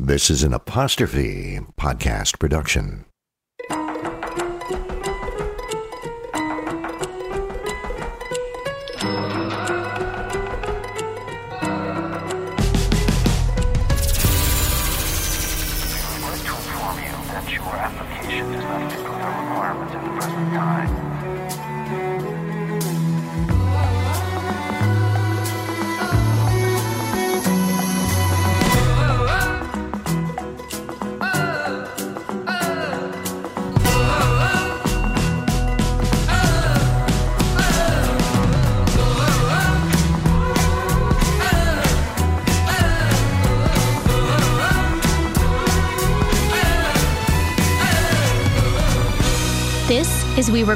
This is an apostrophe podcast production.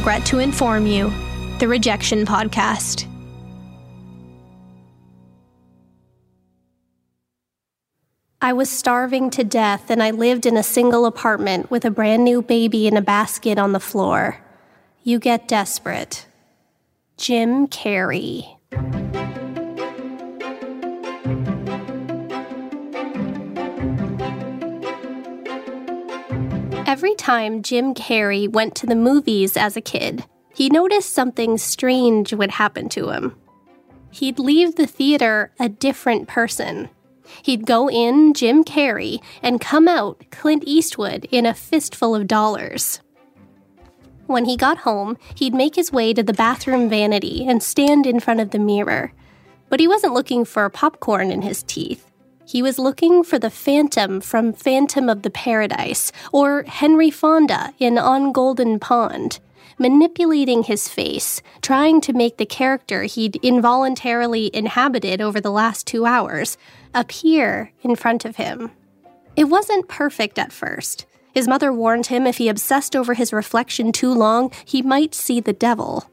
Regret to Inform You, the Rejection Podcast. I was starving to death and I lived in a single apartment with a brand new baby in a basket on the floor. You get desperate. Jim Carrey. Every time Jim Carrey went to the movies as a kid, he noticed something strange would happen to him. He'd leave the theater a different person. He'd go in Jim Carrey and come out Clint Eastwood in a fistful of dollars. When he got home, he'd make his way to the bathroom vanity and stand in front of the mirror. But he wasn't looking for popcorn in his teeth. He was looking for the Phantom from Phantom of the Paradise, or Henry Fonda in On Golden Pond, manipulating his face, trying to make the character he'd involuntarily inhabited over the last two hours appear in front of him. It wasn't perfect at first. His mother warned him if he obsessed over his reflection too long, he might see the devil.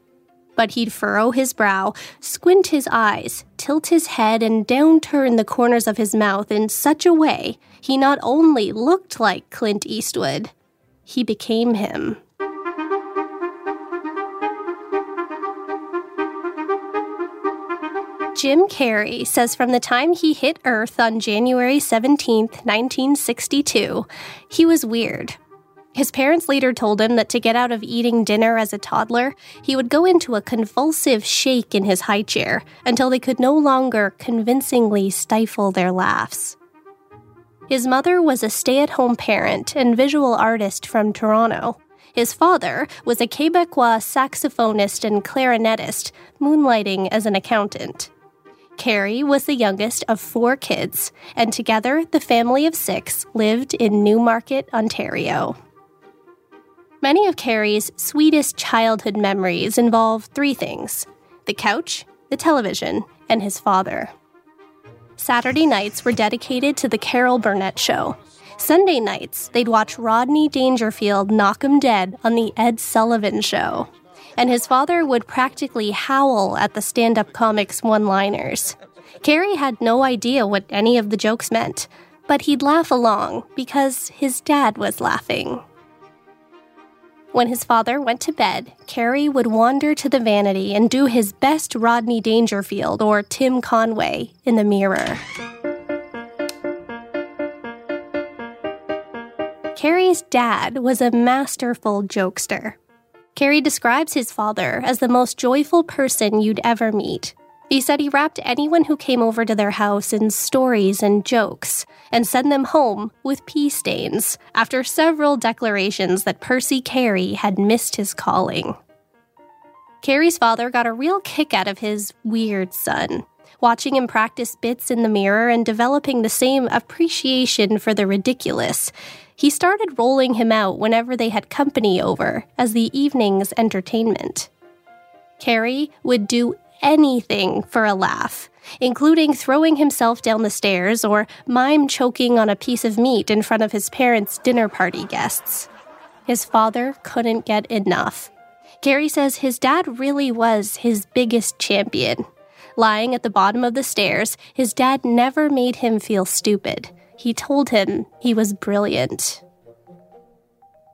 But he'd furrow his brow, squint his eyes, tilt his head, and downturn the corners of his mouth in such a way he not only looked like Clint Eastwood, he became him. Jim Carrey says from the time he hit Earth on January 17, 1962, he was weird. His parents later told him that to get out of eating dinner as a toddler, he would go into a convulsive shake in his high chair until they could no longer convincingly stifle their laughs. His mother was a stay at home parent and visual artist from Toronto. His father was a Quebecois saxophonist and clarinetist, moonlighting as an accountant. Carrey was the youngest of four kids, and together the family of six lived in Newmarket, Ontario. Many of Carrey's sweetest childhood memories involve three things the couch, the television, and his father. Saturday nights were dedicated to the Carol Burnett Show. Sunday nights, they'd watch Rodney Dangerfield knock 'em dead on the Ed Sullivan Show. And his father would practically howl at the stand up comics one liners. Carrey had no idea what any of the jokes meant, but he'd laugh along because his dad was laughing. When his father went to bed, Carrey would wander to the vanity and do his best Rodney Dangerfield or Tim Conway in the mirror. Carrey's dad was a masterful jokester. Carrey describes his father as the most joyful person you'd ever meet. He said he wrapped anyone who came over to their house in stories and jokes and sent them home with pea stains after several declarations that Percy Carrey had missed his calling. Carrey's father got a real kick out of his weird son, watching him practice bits in the mirror and developing the same appreciation for the ridiculous. He started rolling him out whenever they had company over as the evening's entertainment. Carrey would do anything for a laugh, including throwing himself down the stairs or mime choking on a piece of meat in front of his parents' dinner party guests. His father couldn't get enough. Carrey says his dad really was his biggest champion. Lying at the bottom of the stairs, his dad never made him feel stupid. He told him he was brilliant.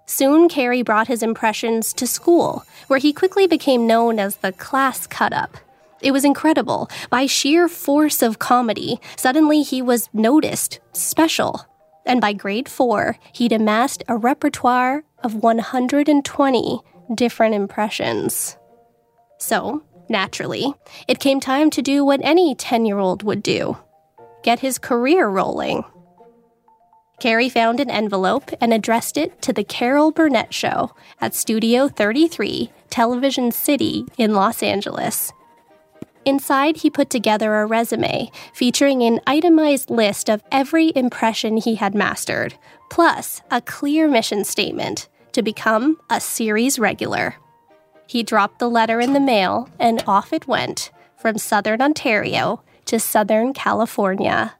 Soon, Carrey brought his impressions to school, where he quickly became known as the class cut up. It was incredible. By sheer force of comedy, suddenly he was noticed, special. And by grade four, he'd amassed a repertoire of 120 different impressions. So, naturally, it came time to do what any 10 year old would do get his career rolling. Carrey found an envelope and addressed it to The Carol Burnett Show at Studio 33, Television City in Los Angeles. Inside, he put together a resume featuring an itemized list of every impression he had mastered, plus a clear mission statement to become a series regular. He dropped the letter in the mail, and off it went from southern Ontario to southern California.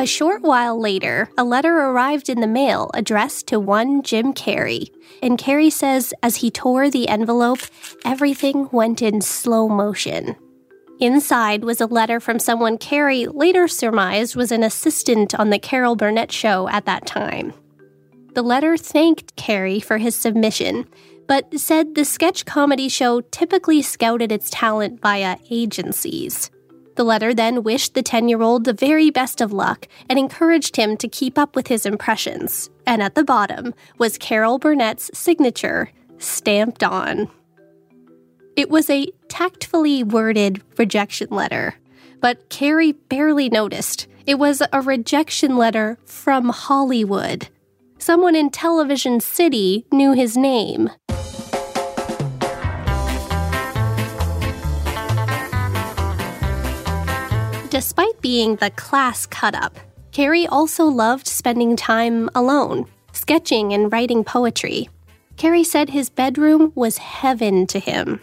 A short while later, a letter arrived in the mail addressed to one Jim Carrey. And Carrey says as he tore the envelope, everything went in slow motion. Inside was a letter from someone Carrey later surmised was an assistant on the Carol Burnett show at that time. The letter thanked Carrey for his submission, but said the sketch comedy show typically scouted its talent via agencies. The letter then wished the 10 year old the very best of luck and encouraged him to keep up with his impressions. And at the bottom was Carol Burnett's signature stamped on. It was a tactfully worded rejection letter, but Carrey barely noticed. It was a rejection letter from Hollywood. Someone in Television City knew his name. Despite being the class cut up, Carrey also loved spending time alone, sketching and writing poetry. Carrey said his bedroom was heaven to him.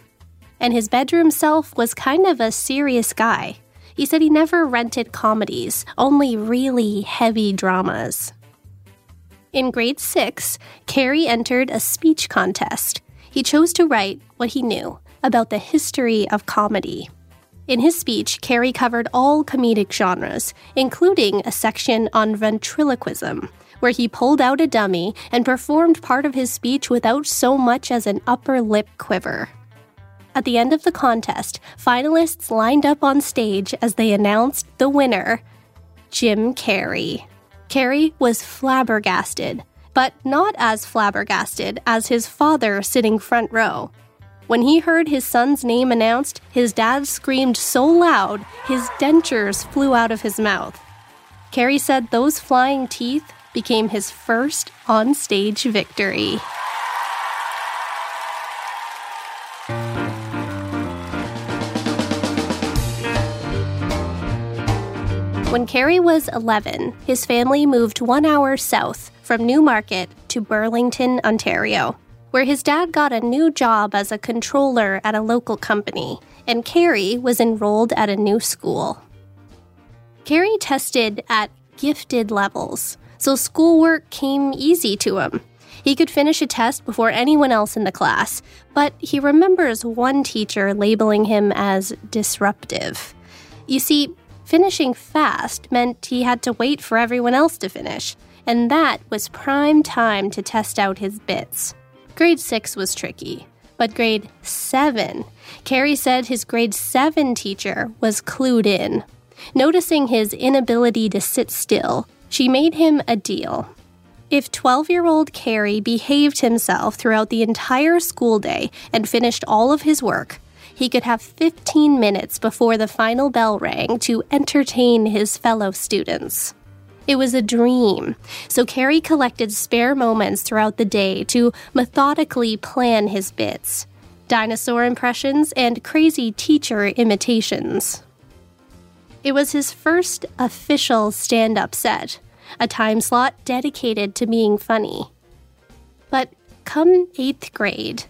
And his bedroom self was kind of a serious guy. He said he never rented comedies, only really heavy dramas. In grade six, Carrey entered a speech contest. He chose to write what he knew about the history of comedy. In his speech, Carrey covered all comedic genres, including a section on ventriloquism, where he pulled out a dummy and performed part of his speech without so much as an upper lip quiver. At the end of the contest, finalists lined up on stage as they announced the winner Jim Carrey. Carey was flabbergasted, but not as flabbergasted as his father sitting front row. When he heard his son's name announced, his dad screamed so loud his dentures flew out of his mouth. Carrey said those flying teeth became his first on-stage victory. When Carrey was 11, his family moved one hour south from Newmarket to Burlington, Ontario where his dad got a new job as a controller at a local company, and Carrey was enrolled at a new school. Carrey tested at gifted levels, so schoolwork came easy to him. He could finish a test before anyone else in the class, but he remembers one teacher labeling him as disruptive. You see, finishing fast meant he had to wait for everyone else to finish, and that was prime time to test out his bits. Grade 6 was tricky, but grade 7, Carrey said his grade 7 teacher was clued in. Noticing his inability to sit still, she made him a deal. If 12 year old Carrey behaved himself throughout the entire school day and finished all of his work, he could have 15 minutes before the final bell rang to entertain his fellow students. It was a dream, so Carrey collected spare moments throughout the day to methodically plan his bits dinosaur impressions and crazy teacher imitations. It was his first official stand up set a time slot dedicated to being funny. But come eighth grade,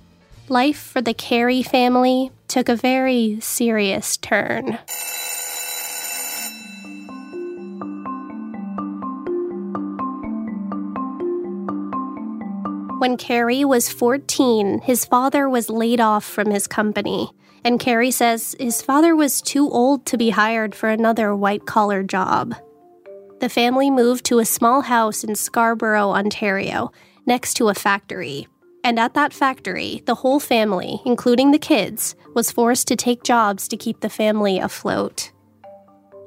life for the Carrey family took a very serious turn. When Carrey was 14, his father was laid off from his company, and Carrey says his father was too old to be hired for another white collar job the family moved to a small house in Scarborough, Ontario, next to a factory. And at that factory, the whole family, including the kids, was forced to take jobs to keep the family afloat.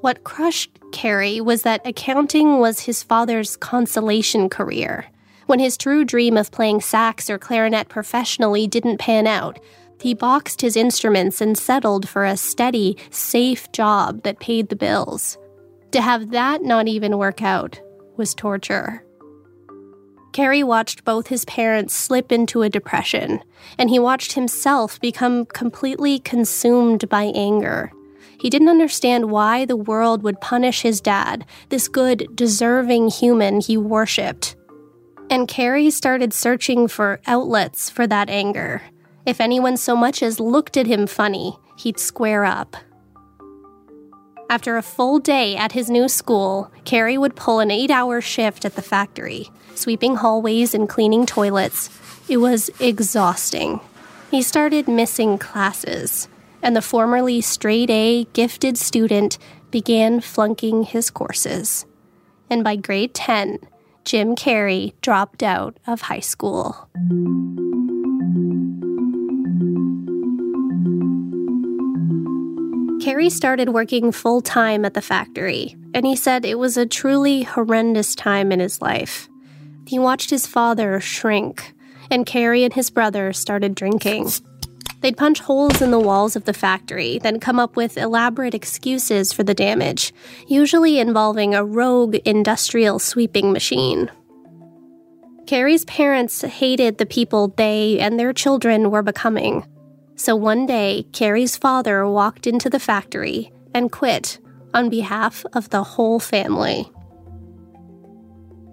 What crushed Carrey was that accounting was his father's consolation career. When his true dream of playing sax or clarinet professionally didn't pan out, he boxed his instruments and settled for a steady, safe job that paid the bills. To have that not even work out was torture. Carrey watched both his parents slip into a depression, and he watched himself become completely consumed by anger. He didn't understand why the world would punish his dad, this good, deserving human he worshipped. And Carrey started searching for outlets for that anger. If anyone so much as looked at him funny, he'd square up. After a full day at his new school, Carrey would pull an eight hour shift at the factory, sweeping hallways and cleaning toilets. It was exhausting. He started missing classes, and the formerly straight A gifted student began flunking his courses. And by grade 10, Jim Carrey dropped out of high school. Carrey started working full time at the factory, and he said it was a truly horrendous time in his life. He watched his father shrink, and Carrey and his brother started drinking. They'd punch holes in the walls of the factory, then come up with elaborate excuses for the damage, usually involving a rogue industrial sweeping machine. Carrey's parents hated the people they and their children were becoming. So one day, Carrey's father walked into the factory and quit on behalf of the whole family.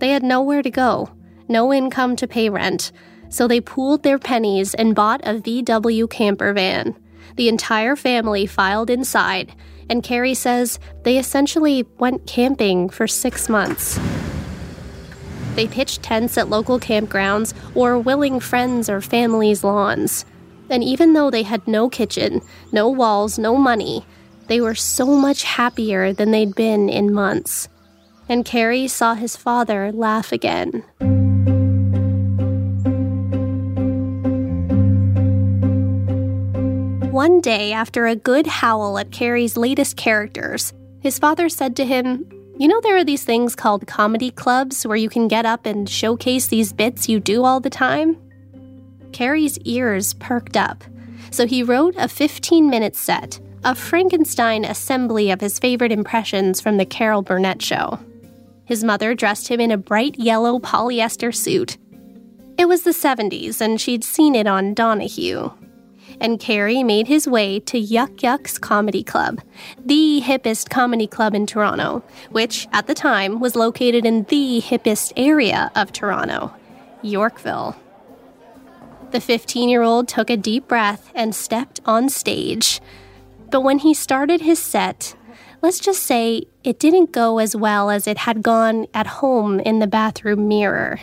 They had nowhere to go, no income to pay rent, so they pooled their pennies and bought a VW camper van. The entire family filed inside, and Carrey says they essentially went camping for six months. They pitched tents at local campgrounds or willing friends or family's lawns. And even though they had no kitchen, no walls, no money, they were so much happier than they'd been in months. And Carrey saw his father laugh again. One day, after a good howl at Carrey's latest characters, his father said to him, You know, there are these things called comedy clubs where you can get up and showcase these bits you do all the time? Carrey's ears perked up, so he wrote a 15 minute set, a Frankenstein assembly of his favorite impressions from the Carol Burnett show. His mother dressed him in a bright yellow polyester suit. It was the 70s, and she'd seen it on Donahue. And Carrey made his way to Yuk Yuk's Comedy Club, the hippest comedy club in Toronto, which at the time was located in the hippest area of Toronto, Yorkville. The 15 year old took a deep breath and stepped on stage. But when he started his set, let's just say it didn't go as well as it had gone at home in the bathroom mirror.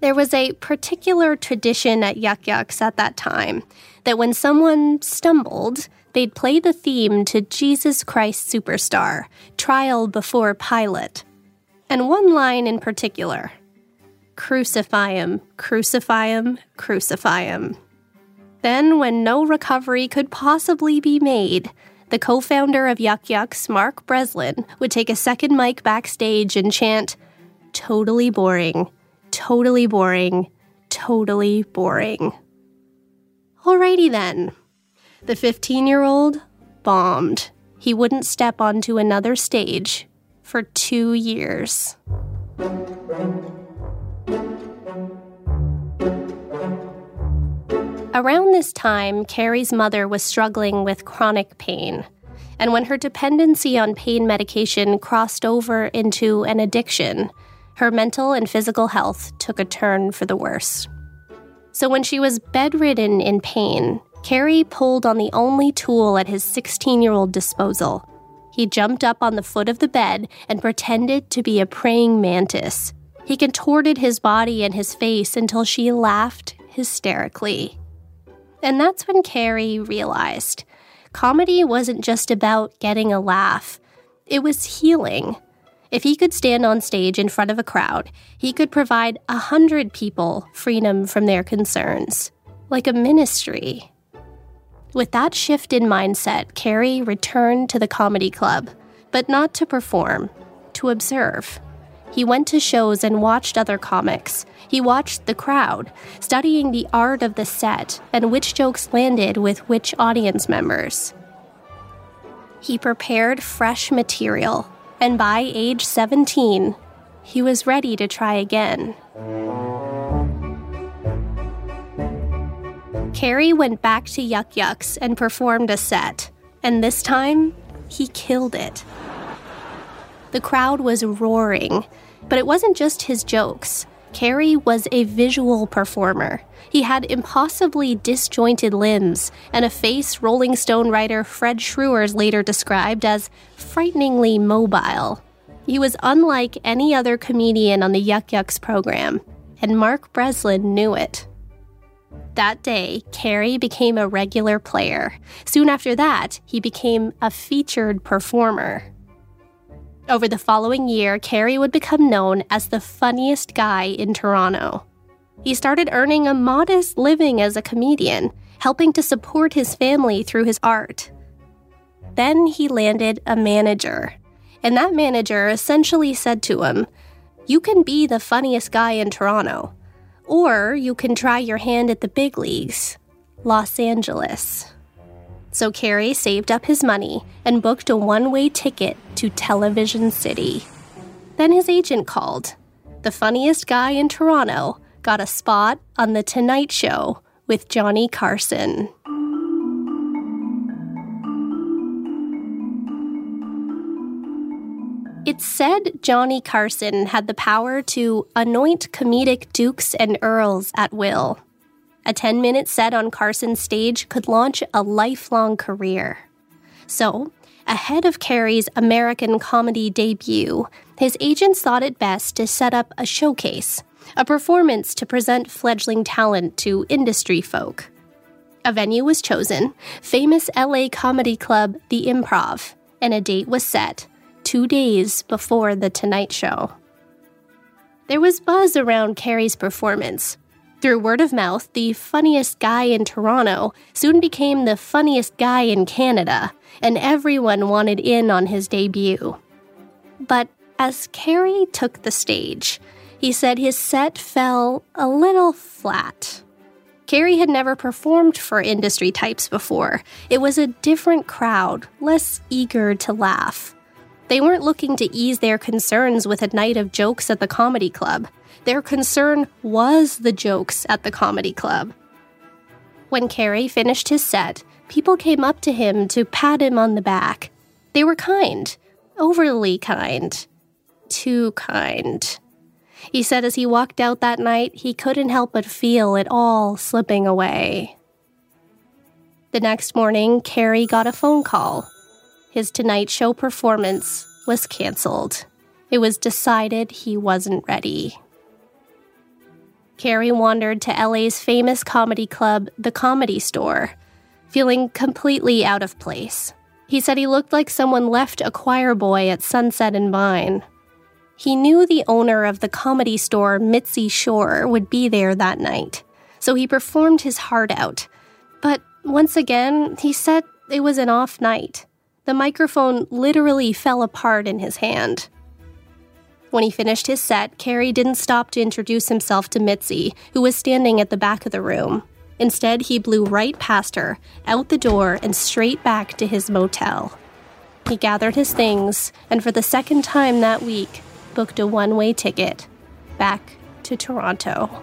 There was a particular tradition at Yuk Yuk's at that time that when someone stumbled, they'd play the theme to Jesus Christ Superstar, Trial Before Pilate. And one line in particular Crucify him, crucify him, crucify him. Then, when no recovery could possibly be made, the co founder of Yuk Yuk's, Mark Breslin, would take a second mic backstage and chant, Totally boring, totally boring, totally boring. Alrighty then. The 15 year old bombed. He wouldn't step onto another stage for two years. Around this time, Carrey's mother was struggling with chronic pain. And when her dependency on pain medication crossed over into an addiction, her mental and physical health took a turn for the worse. So when she was bedridden in pain, Carrey pulled on the only tool at his 16 year old disposal. He jumped up on the foot of the bed and pretended to be a praying mantis. He contorted his body and his face until she laughed hysterically. And that's when Carrey realized comedy wasn't just about getting a laugh, it was healing. If he could stand on stage in front of a crowd, he could provide a hundred people freedom from their concerns, like a ministry. With that shift in mindset, Carrey returned to the comedy club, but not to perform, to observe. He went to shows and watched other comics. He watched the crowd, studying the art of the set and which jokes landed with which audience members. He prepared fresh material, and by age 17, he was ready to try again. Carrey went back to Yuk Yuk's and performed a set, and this time, he killed it. The crowd was roaring, but it wasn't just his jokes. Carrey was a visual performer. He had impossibly disjointed limbs and a face Rolling Stone writer Fred Schruers later described as frighteningly mobile. He was unlike any other comedian on the Yuk Yuk's program, and Mark Breslin knew it. That day, Carrey became a regular player. Soon after that, he became a featured performer. Over the following year, Carrey would become known as the funniest guy in Toronto. He started earning a modest living as a comedian, helping to support his family through his art. Then he landed a manager, and that manager essentially said to him, You can be the funniest guy in Toronto, or you can try your hand at the big leagues, Los Angeles. So Carrey saved up his money and booked a one way ticket to Television City. Then his agent called. The funniest guy in Toronto got a spot on The Tonight Show with Johnny Carson. It's said Johnny Carson had the power to anoint comedic dukes and earls at will. A 10 minute set on Carson's stage could launch a lifelong career. So, ahead of Carrey's American comedy debut, his agents thought it best to set up a showcase, a performance to present fledgling talent to industry folk. A venue was chosen famous LA comedy club, The Improv, and a date was set two days before The Tonight Show. There was buzz around Carrey's performance, through word of mouth, the funniest guy in Toronto soon became the funniest guy in Canada, and everyone wanted in on his debut. But as Carrey took the stage, he said his set fell a little flat. Carrey had never performed for industry types before. It was a different crowd, less eager to laugh. They weren't looking to ease their concerns with a night of jokes at the comedy club. Their concern was the jokes at the comedy club. When Carrey finished his set, people came up to him to pat him on the back. They were kind, overly kind, too kind. He said as he walked out that night, he couldn't help but feel it all slipping away. The next morning, Carrey got a phone call. His Tonight Show performance was canceled. It was decided he wasn't ready. Carrey wandered to LA's famous comedy club, The Comedy Store, feeling completely out of place. He said he looked like someone left a choir boy at Sunset and Vine. He knew the owner of the comedy store, Mitzi Shore, would be there that night, so he performed his heart out. But once again, he said it was an off night. The microphone literally fell apart in his hand. When he finished his set, Carrey didn't stop to introduce himself to Mitzi, who was standing at the back of the room. Instead, he blew right past her, out the door, and straight back to his motel. He gathered his things, and for the second time that week, booked a one way ticket back to Toronto.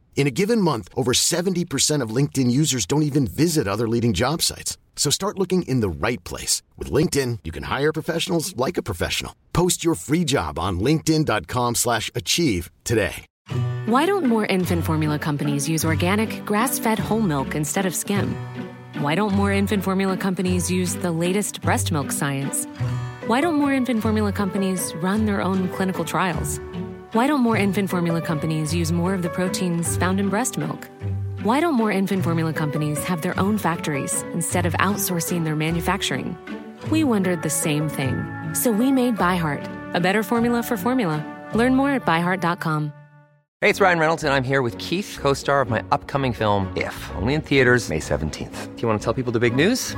In a given month, over 70% of LinkedIn users don't even visit other leading job sites. So start looking in the right place. With LinkedIn, you can hire professionals like a professional. Post your free job on linkedin.com slash achieve today. Why don't more infant formula companies use organic, grass fed whole milk instead of skim? Why don't more infant formula companies use the latest breast milk science? Why don't more infant formula companies run their own clinical trials? Why don't more infant formula companies use more of the proteins found in breast milk? Why don't more infant formula companies have their own factories instead of outsourcing their manufacturing? We wondered the same thing. So we made ByHeart, a better formula for formula. Learn more at byheart.com. Hey, it's Ryan Reynolds, and I'm here with Keith, co star of my upcoming film, If, only in theaters, May 17th. Do you want to tell people the big news?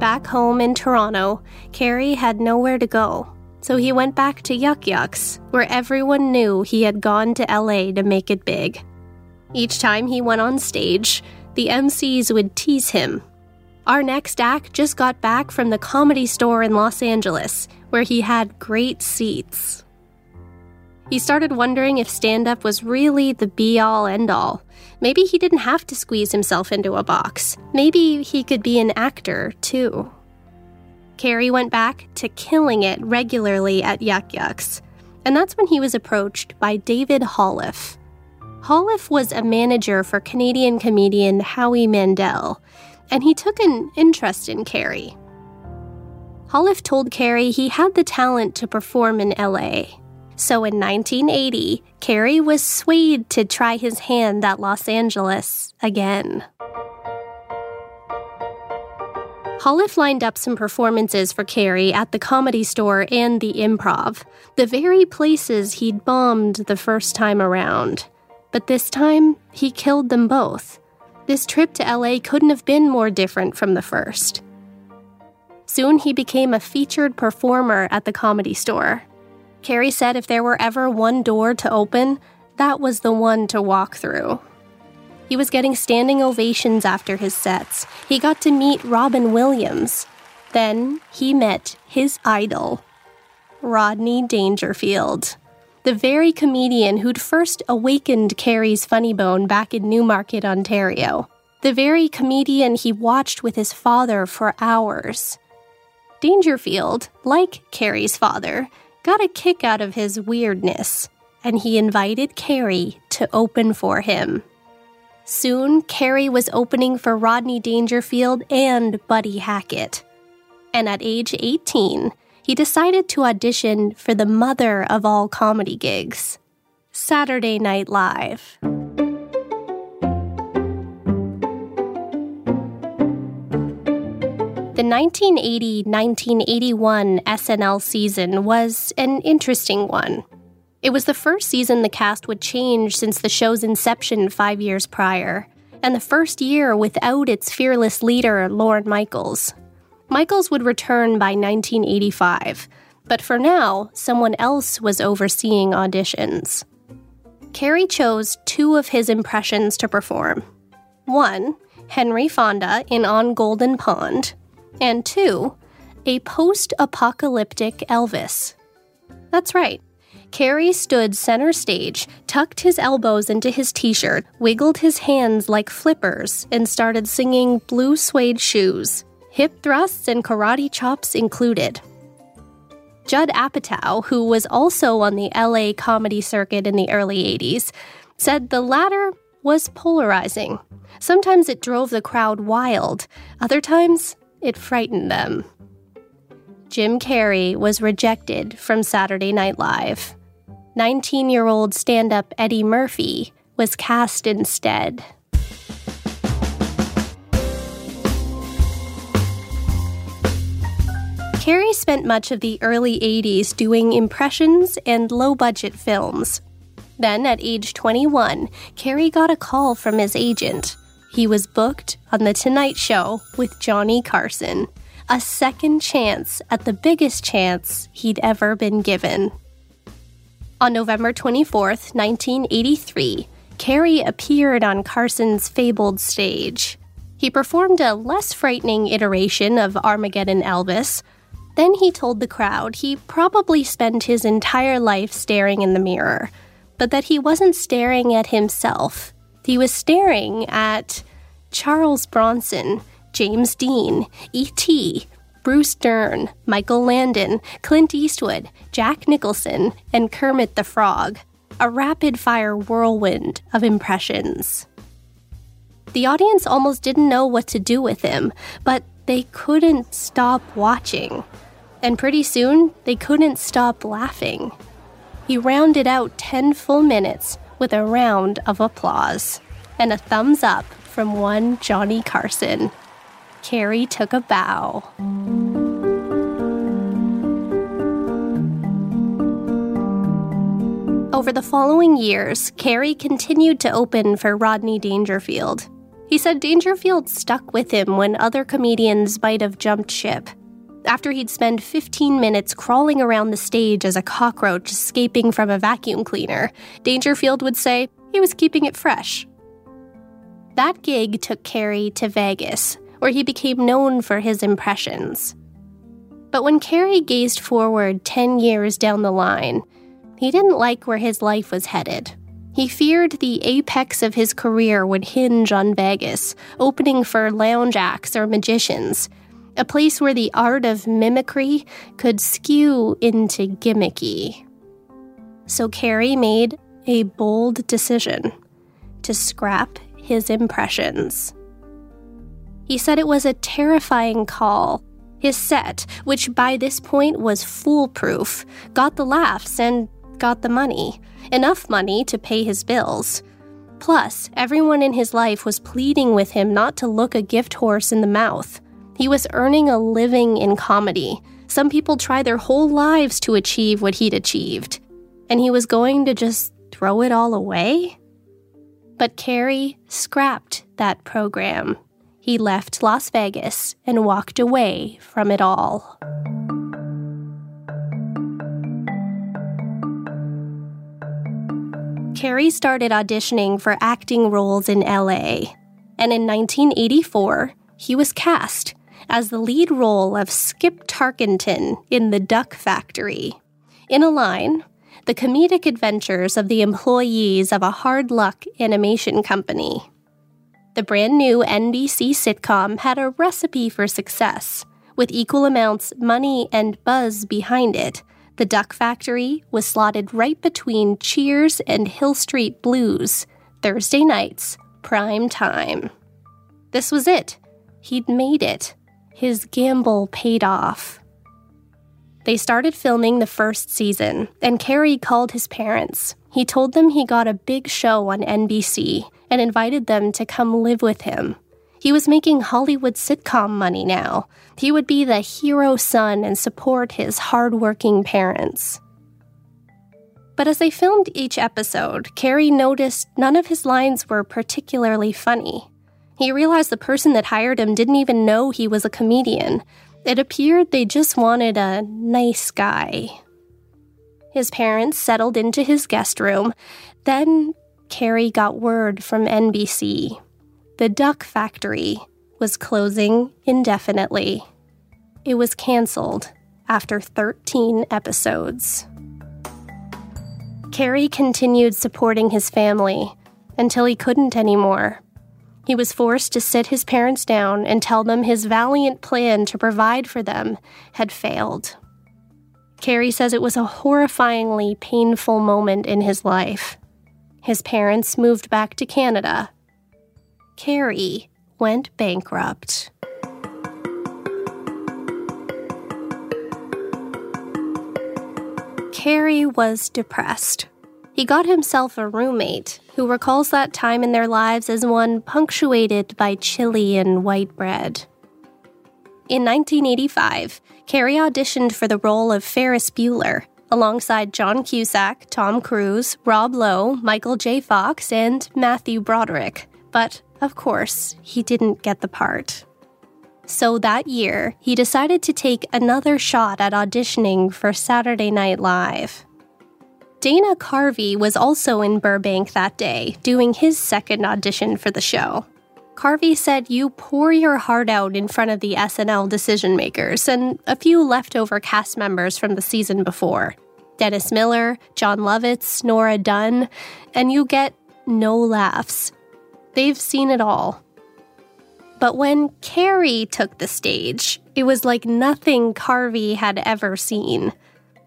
Back home in Toronto, Carrey had nowhere to go, so he went back to Yuk Yuk's, where everyone knew he had gone to LA to make it big. Each time he went on stage, the MCs would tease him. Our next act just got back from the comedy store in Los Angeles, where he had great seats. He started wondering if stand up was really the be all end all. Maybe he didn't have to squeeze himself into a box. Maybe he could be an actor, too. Carrey went back to killing it regularly at Yuk Yuk's, and that's when he was approached by David Holliff. Holliff was a manager for Canadian comedian Howie Mandel, and he took an interest in Carrey. Holliff told Carrey he had the talent to perform in LA. So in 1980, Carrey was swayed to try his hand at Los Angeles again. Holliff lined up some performances for Carrey at the Comedy Store and the Improv, the very places he'd bombed the first time around. But this time, he killed them both. This trip to LA couldn't have been more different from the first. Soon he became a featured performer at the Comedy Store. Carrey said if there were ever one door to open, that was the one to walk through. He was getting standing ovations after his sets. He got to meet Robin Williams. Then he met his idol, Rodney Dangerfield, the very comedian who'd first awakened Carrey's funny bone back in Newmarket, Ontario. The very comedian he watched with his father for hours. Dangerfield, like Carrey's father, got a kick out of his weirdness, and he invited Carrey to open for him. Soon, Carrey was opening for Rodney Dangerfield and Buddy Hackett. And at age 18, he decided to audition for the mother of all comedy gigs Saturday Night Live. The 1980 1981 SNL season was an interesting one. It was the first season the cast would change since the show's inception five years prior, and the first year without its fearless leader, Lorne Michaels. Michaels would return by 1985, but for now, someone else was overseeing auditions. Carrey chose two of his impressions to perform. One, Henry Fonda in On Golden Pond, and two, a post apocalyptic Elvis. That's right. Carrey stood center stage, tucked his elbows into his t shirt, wiggled his hands like flippers, and started singing Blue Suede Shoes, hip thrusts and karate chops included. Judd Apatow, who was also on the LA comedy circuit in the early 80s, said the latter was polarizing. Sometimes it drove the crowd wild, other times it frightened them. Jim Carrey was rejected from Saturday Night Live. 19 year old stand up Eddie Murphy was cast instead. Carrey spent much of the early 80s doing impressions and low budget films. Then, at age 21, Carrey got a call from his agent. He was booked on The Tonight Show with Johnny Carson, a second chance at the biggest chance he'd ever been given. On November 24, 1983, Carrey appeared on Carson's fabled stage. He performed a less frightening iteration of Armageddon Elvis. Then he told the crowd he probably spent his entire life staring in the mirror, but that he wasn't staring at himself. He was staring at Charles Bronson, James Dean, E.T., Bruce Dern, Michael Landon, Clint Eastwood, Jack Nicholson, and Kermit the Frog, a rapid fire whirlwind of impressions. The audience almost didn't know what to do with him, but they couldn't stop watching. And pretty soon, they couldn't stop laughing. He rounded out 10 full minutes with a round of applause and a thumbs up from one Johnny Carson. Carrey took a bow. Over the following years, Carrey continued to open for Rodney Dangerfield. He said Dangerfield stuck with him when other comedians might have jumped ship. After he'd spend 15 minutes crawling around the stage as a cockroach escaping from a vacuum cleaner, Dangerfield would say he was keeping it fresh. That gig took Carrey to Vegas, where he became known for his impressions. But when Carrey gazed forward 10 years down the line, he didn't like where his life was headed. He feared the apex of his career would hinge on Vegas, opening for lounge acts or magicians, a place where the art of mimicry could skew into gimmicky. So Carrey made a bold decision to scrap his impressions. He said it was a terrifying call. His set, which by this point was foolproof, got the laughs and got the money. Enough money to pay his bills. Plus, everyone in his life was pleading with him not to look a gift horse in the mouth. He was earning a living in comedy. Some people try their whole lives to achieve what he'd achieved. And he was going to just throw it all away? But Carrey scrapped that program he left Las Vegas and walked away from it all. Carrey started auditioning for acting roles in LA, and in 1984, he was cast as the lead role of Skip Tarkenton in The Duck Factory. In a line, the comedic adventures of the employees of a hard luck animation company. The brand new NBC sitcom had a recipe for success. With equal amounts money and buzz behind it, The Duck Factory was slotted right between Cheers and Hill Street Blues, Thursday nights, prime time. This was it. He'd made it. His gamble paid off. They started filming the first season, and Carrey called his parents. He told them he got a big show on NBC and invited them to come live with him. He was making Hollywood sitcom money now. He would be the hero son and support his hardworking parents. But as they filmed each episode, Carrey noticed none of his lines were particularly funny. He realized the person that hired him didn't even know he was a comedian. It appeared they just wanted a nice guy. His parents settled into his guest room. Then Carrey got word from NBC. The Duck Factory was closing indefinitely. It was canceled after 13 episodes. Carrey continued supporting his family until he couldn't anymore. He was forced to sit his parents down and tell them his valiant plan to provide for them had failed. Carrey says it was a horrifyingly painful moment in his life. His parents moved back to Canada. Carrey went bankrupt. Carrey was depressed. He got himself a roommate who recalls that time in their lives as one punctuated by chili and white bread. In 1985, Carrey auditioned for the role of Ferris Bueller alongside John Cusack, Tom Cruise, Rob Lowe, Michael J. Fox, and Matthew Broderick. But, of course, he didn't get the part. So that year, he decided to take another shot at auditioning for Saturday Night Live. Dana Carvey was also in Burbank that day, doing his second audition for the show. Carvey said you pour your heart out in front of the SNL decision makers and a few leftover cast members from the season before Dennis Miller, Jon Lovitz, Nora Dunn, and you get no laughs. They've seen it all. But when Carrey took the stage, it was like nothing Carvey had ever seen.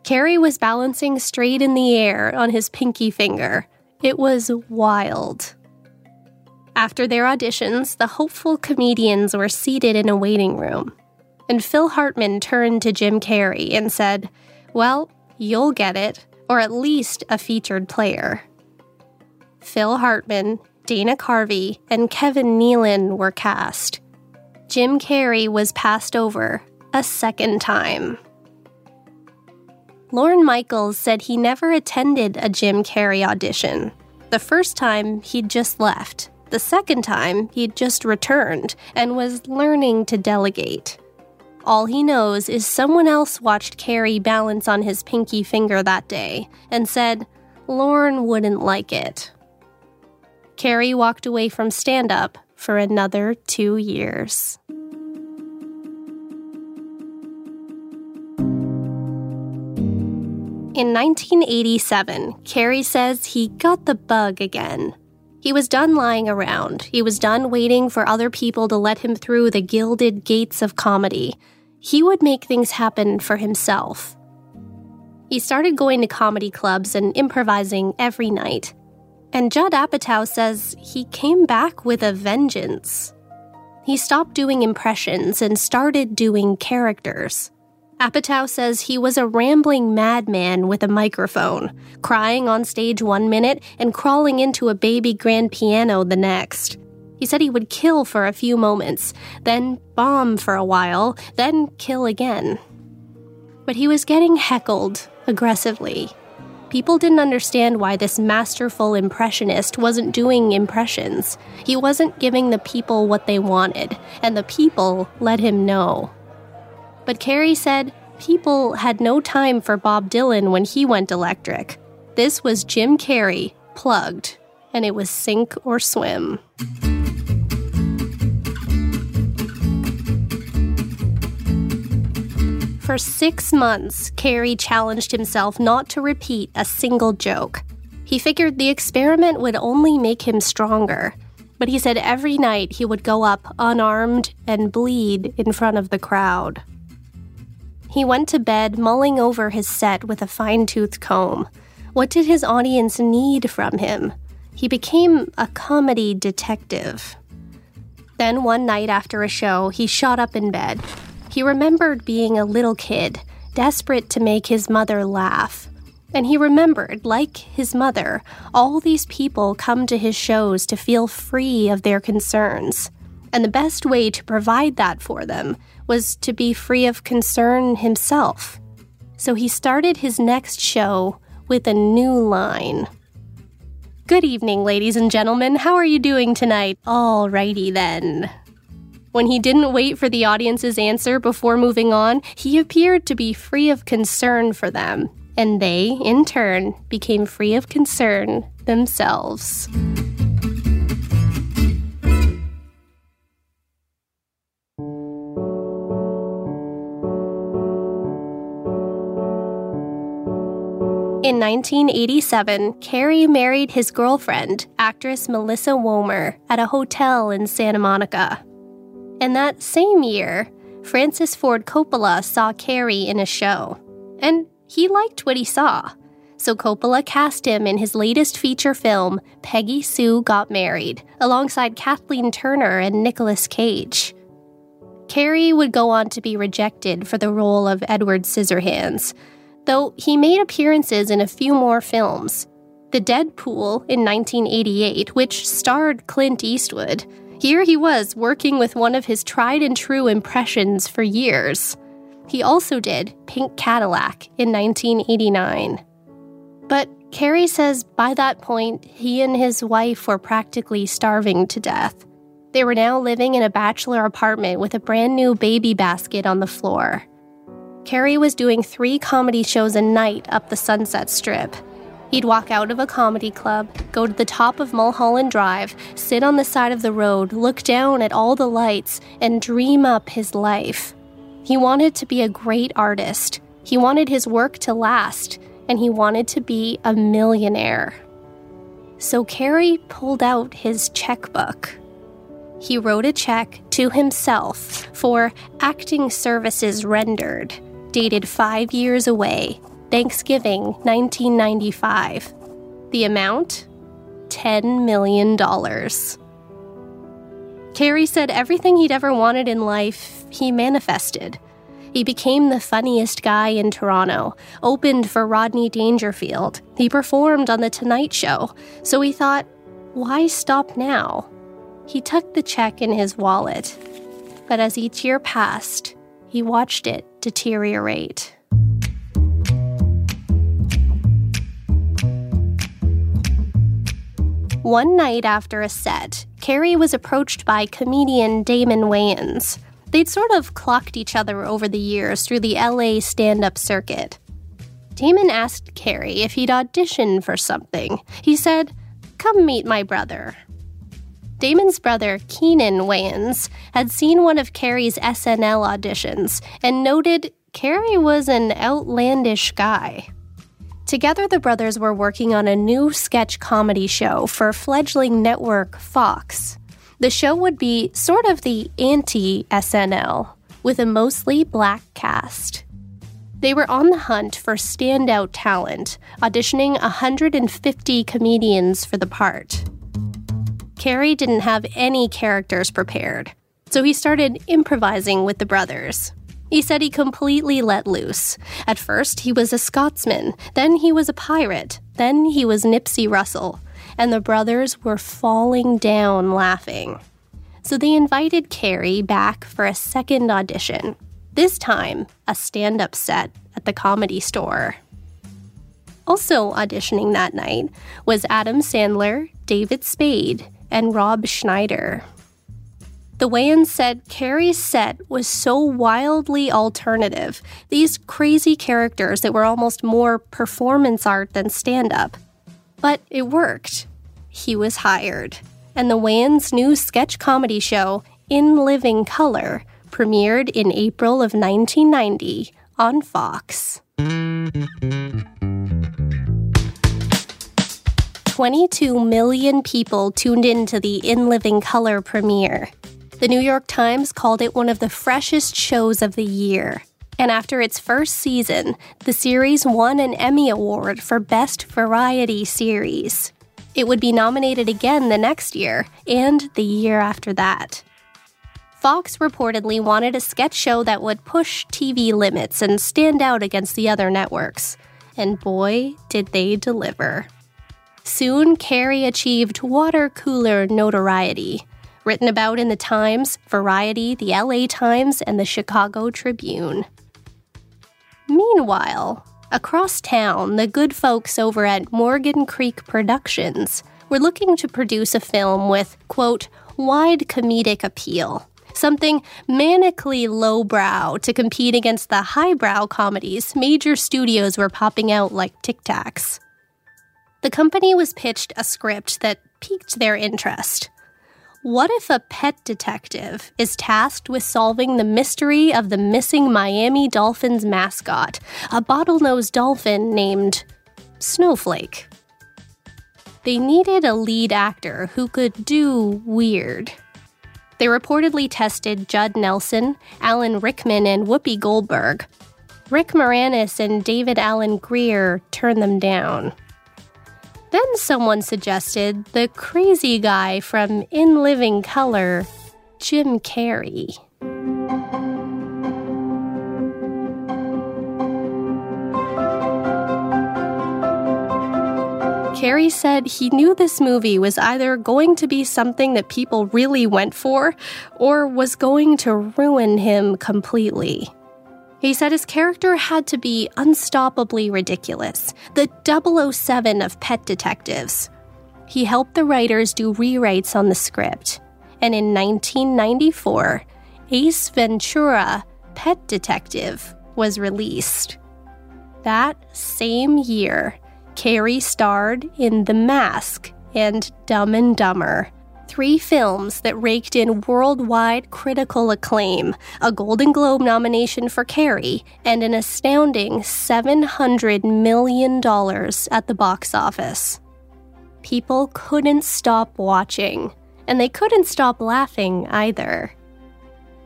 Carrey was balancing straight in the air on his pinky finger. It was wild. After their auditions, the hopeful comedians were seated in a waiting room. And Phil Hartman turned to Jim Carrey and said, Well, you'll get it, or at least a featured player. Phil Hartman Dana Carvey, and Kevin Nealon were cast. Jim Carrey was passed over a second time. Lorne Michaels said he never attended a Jim Carrey audition. The first time, he'd just left. The second time, he'd just returned and was learning to delegate. All he knows is someone else watched Carrey balance on his pinky finger that day and said, Lorne wouldn't like it. Carrey walked away from stand up for another two years. In 1987, Carrey says he got the bug again. He was done lying around. He was done waiting for other people to let him through the gilded gates of comedy. He would make things happen for himself. He started going to comedy clubs and improvising every night. And Judd Apatow says he came back with a vengeance. He stopped doing impressions and started doing characters. Apatow says he was a rambling madman with a microphone, crying on stage one minute and crawling into a baby grand piano the next. He said he would kill for a few moments, then bomb for a while, then kill again. But he was getting heckled aggressively people didn't understand why this masterful impressionist wasn't doing impressions. He wasn't giving the people what they wanted, and the people let him know. But Carrey said people had no time for Bob Dylan when he went electric. This was Jim Carrey, plugged, and it was sink or swim. For six months, Carrey challenged himself not to repeat a single joke. He figured the experiment would only make him stronger, but he said every night he would go up unarmed and bleed in front of the crowd. He went to bed mulling over his set with a fine toothed comb. What did his audience need from him? He became a comedy detective. Then, one night after a show, he shot up in bed. He remembered being a little kid, desperate to make his mother laugh. And he remembered, like his mother, all these people come to his shows to feel free of their concerns. And the best way to provide that for them was to be free of concern himself. So he started his next show with a new line. Good evening, ladies and gentlemen. How are you doing tonight? Alrighty then. When he didn't wait for the audience's answer before moving on, he appeared to be free of concern for them and they, in turn, became free of concern themselves. In 1987, Carrey married his girlfriend, actress Melissa Womer, at a hotel in Santa Monica. And that same year, Francis Ford Coppola saw Carrey in a show. And he liked what he saw. So Coppola cast him in his latest feature film, Peggy Sue Got Married, alongside Kathleen Turner and Nicolas Cage. Carrey would go on to be rejected for the role of Edward Scissorhands, though he made appearances in a few more films. The Dead Pool in 1988, which starred Clint Eastwood. Here he was working with one of his tried and true impressions for years. He also did Pink Cadillac in 1989. But Carrey says by that point, he and his wife were practically starving to death. They were now living in a bachelor apartment with a brand new baby basket on the floor. Carrey was doing three comedy shows a night up the Sunset Strip. He'd walk out of a comedy club, go to the top of Mulholland Drive, sit on the side of the road, look down at all the lights, and dream up his life. He wanted to be a great artist. He wanted his work to last, and he wanted to be a millionaire. So Carrey pulled out his checkbook. He wrote a check to himself for acting services rendered, dated five years away, Thanksgiving 1995. The amount? $10 million. Carrey said everything he'd ever wanted in life, he manifested. He became the funniest guy in Toronto, opened for Rodney Dangerfield. He performed on The Tonight Show. So he thought, why stop now? He tucked the check in his wallet. But as each year passed, he watched it deteriorate. One night after a set, Carrey was approached by comedian Damon Wayans. They'd sort of clocked each other over the years through the LA stand up circuit. Damon asked Carrey if he'd audition for something. He said, Come meet my brother. Damon's brother, Keenen Wayans, had seen one of Carrey's SNL auditions and noted Carrey was an outlandish guy. Together, the brothers were working on a new sketch comedy show for fledgling network Fox. The show would be sort of the anti SNL, with a mostly black cast. They were on the hunt for standout talent, auditioning 150 comedians for the part. Carrey didn't have any characters prepared, so he started improvising with the brothers. He said he completely let loose. At first, he was a Scotsman, then he was a pirate, then he was Nipsey Russell, and the brothers were falling down laughing. So they invited Carrey back for a second audition, this time a stand up set at the comedy store. Also auditioning that night was Adam Sandler, David Spade, and Rob Schneider. The Wayans said Carrey's set was so wildly alternative, these crazy characters that were almost more performance art than stand up. But it worked. He was hired, and the Wayans' new sketch comedy show, In Living Color, premiered in April of 1990 on Fox. 22 million people tuned in to the In Living Color premiere. The New York Times called it one of the freshest shows of the year. And after its first season, the series won an Emmy Award for Best Variety Series. It would be nominated again the next year and the year after that. Fox reportedly wanted a sketch show that would push TV limits and stand out against the other networks. And boy, did they deliver. Soon, Carrey achieved water cooler notoriety. Written about in the Times, Variety, the LA Times, and the Chicago Tribune. Meanwhile, across town, the good folks over at Morgan Creek Productions were looking to produce a film with, quote, wide comedic appeal. Something manically lowbrow to compete against the highbrow comedies major studios were popping out like Tic Tacs. The company was pitched a script that piqued their interest. What if a pet detective is tasked with solving the mystery of the missing Miami Dolphins mascot, a bottlenose dolphin named Snowflake? They needed a lead actor who could do weird. They reportedly tested Judd Nelson, Alan Rickman, and Whoopi Goldberg. Rick Moranis and David Alan Grier turned them down. Then someone suggested the crazy guy from In Living Color, Jim Carrey. Carrey said he knew this movie was either going to be something that people really went for or was going to ruin him completely. He said his character had to be unstoppably ridiculous, the 007 of pet detectives. He helped the writers do rewrites on the script, and in 1994, Ace Ventura, Pet Detective, was released. That same year, Carrey starred in The Mask and Dumb and Dumber, three films that raked in worldwide critical acclaim, a Golden Globe nomination for Carrey, and an astounding $700 million at the box office. People couldn't stop watching, and they couldn't stop laughing either.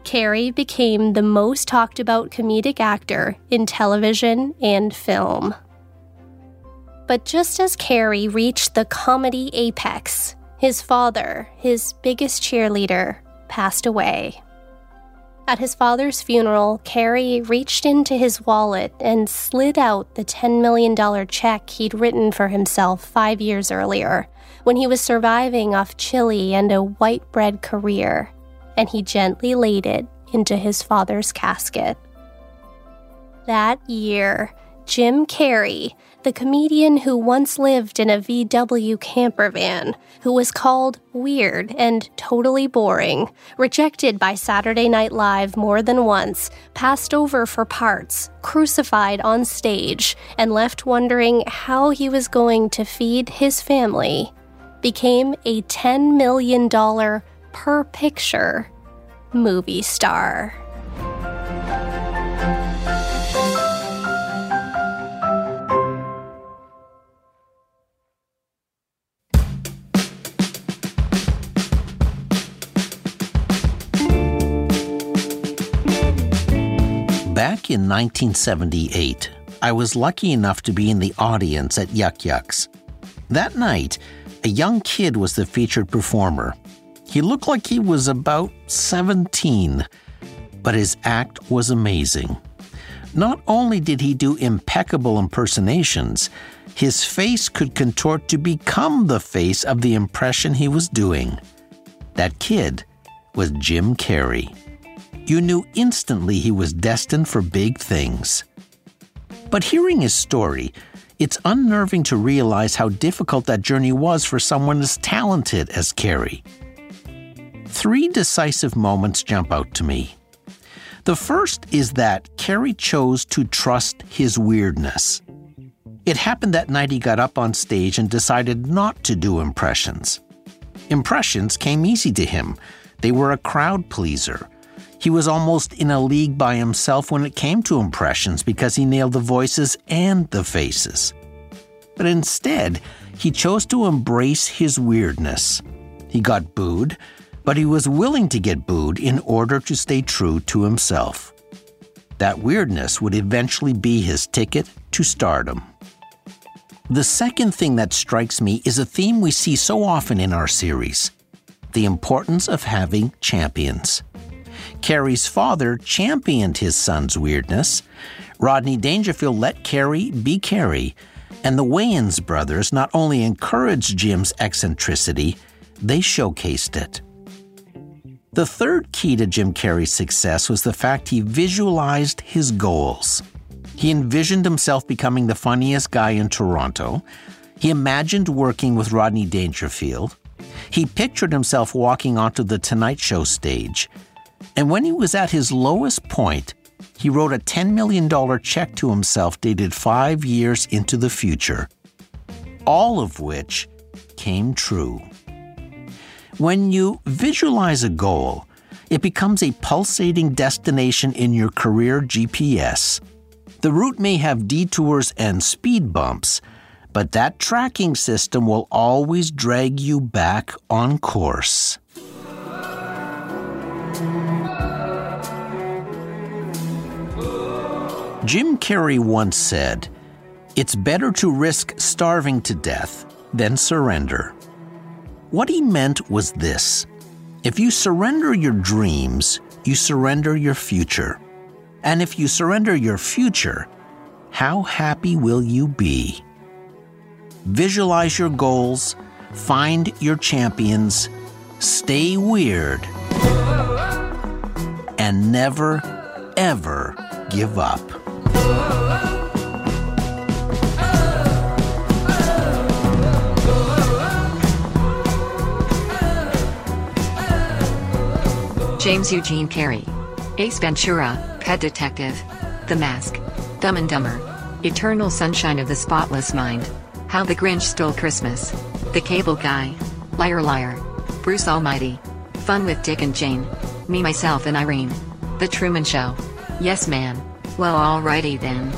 Carrey became the most talked about comedic actor in television and film. But just as Carrey reached the comedy apex, his father, his biggest cheerleader, passed away. At his father's funeral, Carrey reached into his wallet and slid out the $10 million check he'd written for himself five years earlier, when he was surviving off chili and a white bread career, and he gently laid it into his father's casket. That year, Jim Carrey, the comedian who once lived in a VW camper van, who was called weird and totally boring, rejected by Saturday Night Live more than once, passed over for parts, crucified on stage, and left wondering how he was going to feed his family, became a $10 million per picture movie star. In 1978, I was lucky enough to be in the audience at Yuk Yuk's. That night, a young kid was the featured performer. He looked like he was about 17, but his act was amazing. Not only did he do impeccable impersonations, his face could contort to become the face of the impression he was doing. That kid was Jim Carrey you knew instantly he was destined for big things. But hearing his story, it's unnerving to realize how difficult that journey was for someone as talented as Carrey. Three decisive moments jump out to me. The first is that Carrey chose to trust his weirdness. It happened that night he got up on stage and decided not to do impressions. Impressions came easy to him, they were a crowd pleaser. He was almost in a league by himself when it came to impressions because he nailed the voices and the faces. But instead, he chose to embrace his weirdness. He got booed, but he was willing to get booed in order to stay true to himself. That weirdness would eventually be his ticket to stardom. The second thing that strikes me is a theme we see so often in our series the importance of having champions. Carrey's father championed his son's weirdness. Rodney Dangerfield let Carrey be Carrey. And the Wayans brothers not only encouraged Jim's eccentricity, they showcased it. The third key to Jim Carrey's success was the fact he visualized his goals. He envisioned himself becoming the funniest guy in Toronto. He imagined working with Rodney Dangerfield. He pictured himself walking onto the Tonight Show stage. And when he was at his lowest point, he wrote a $10 million check to himself dated five years into the future, all of which came true. When you visualize a goal, it becomes a pulsating destination in your career GPS. The route may have detours and speed bumps, but that tracking system will always drag you back on course. Jim Carrey once said, It's better to risk starving to death than surrender. What he meant was this if you surrender your dreams, you surrender your future. And if you surrender your future, how happy will you be? Visualize your goals, find your champions, stay weird, and never, ever give up. James Eugene Carrey. Ace Ventura, Pet Detective. The Mask. Dumb and Dumber. Eternal Sunshine of the Spotless Mind. How the Grinch Stole Christmas. The Cable Guy. Liar Liar. Bruce Almighty. Fun with Dick and Jane. Me, Myself, and Irene. The Truman Show. Yes, man. Well, alrighty then.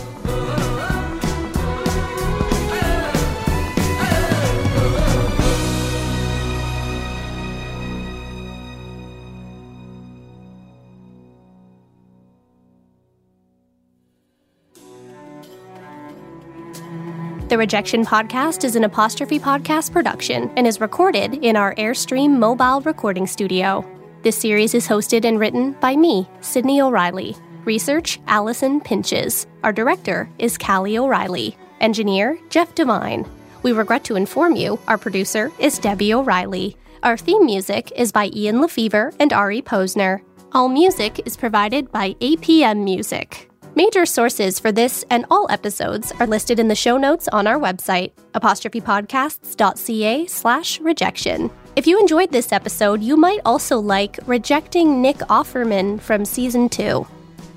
The Rejection Podcast is an apostrophe podcast production and is recorded in our Airstream mobile recording studio. This series is hosted and written by me, Sydney O'Reilly. Research, Allison Pinches. Our director is Callie O'Reilly. Engineer, Jeff Devine. We regret to inform you, our producer is Debbie O'Reilly. Our theme music is by Ian Lefevre and Ari Posner. All music is provided by APM Music. Major sources for this and all episodes are listed in the show notes on our website, apostrophepodcasts.ca slash rejection. If you enjoyed this episode, you might also like rejecting Nick Offerman from season two.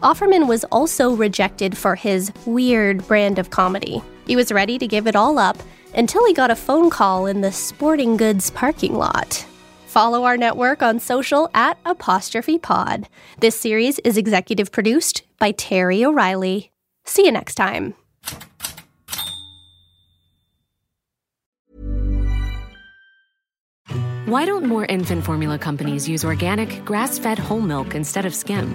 Offerman was also rejected for his weird brand of comedy. He was ready to give it all up until he got a phone call in the sporting goods parking lot. Follow our network on social at apostrophe pod. This series is executive produced by Terry O'Reilly. See you next time. Why don't more infant formula companies use organic, grass fed whole milk instead of skim?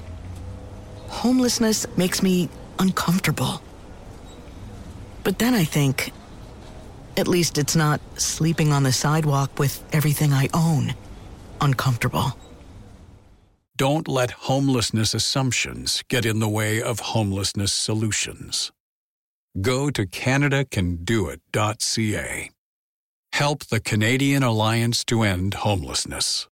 Homelessness makes me uncomfortable. But then I think, at least it's not sleeping on the sidewalk with everything I own uncomfortable. Don't let homelessness assumptions get in the way of homelessness solutions. Go to CanadaCanDoIt.ca. Help the Canadian Alliance to End Homelessness.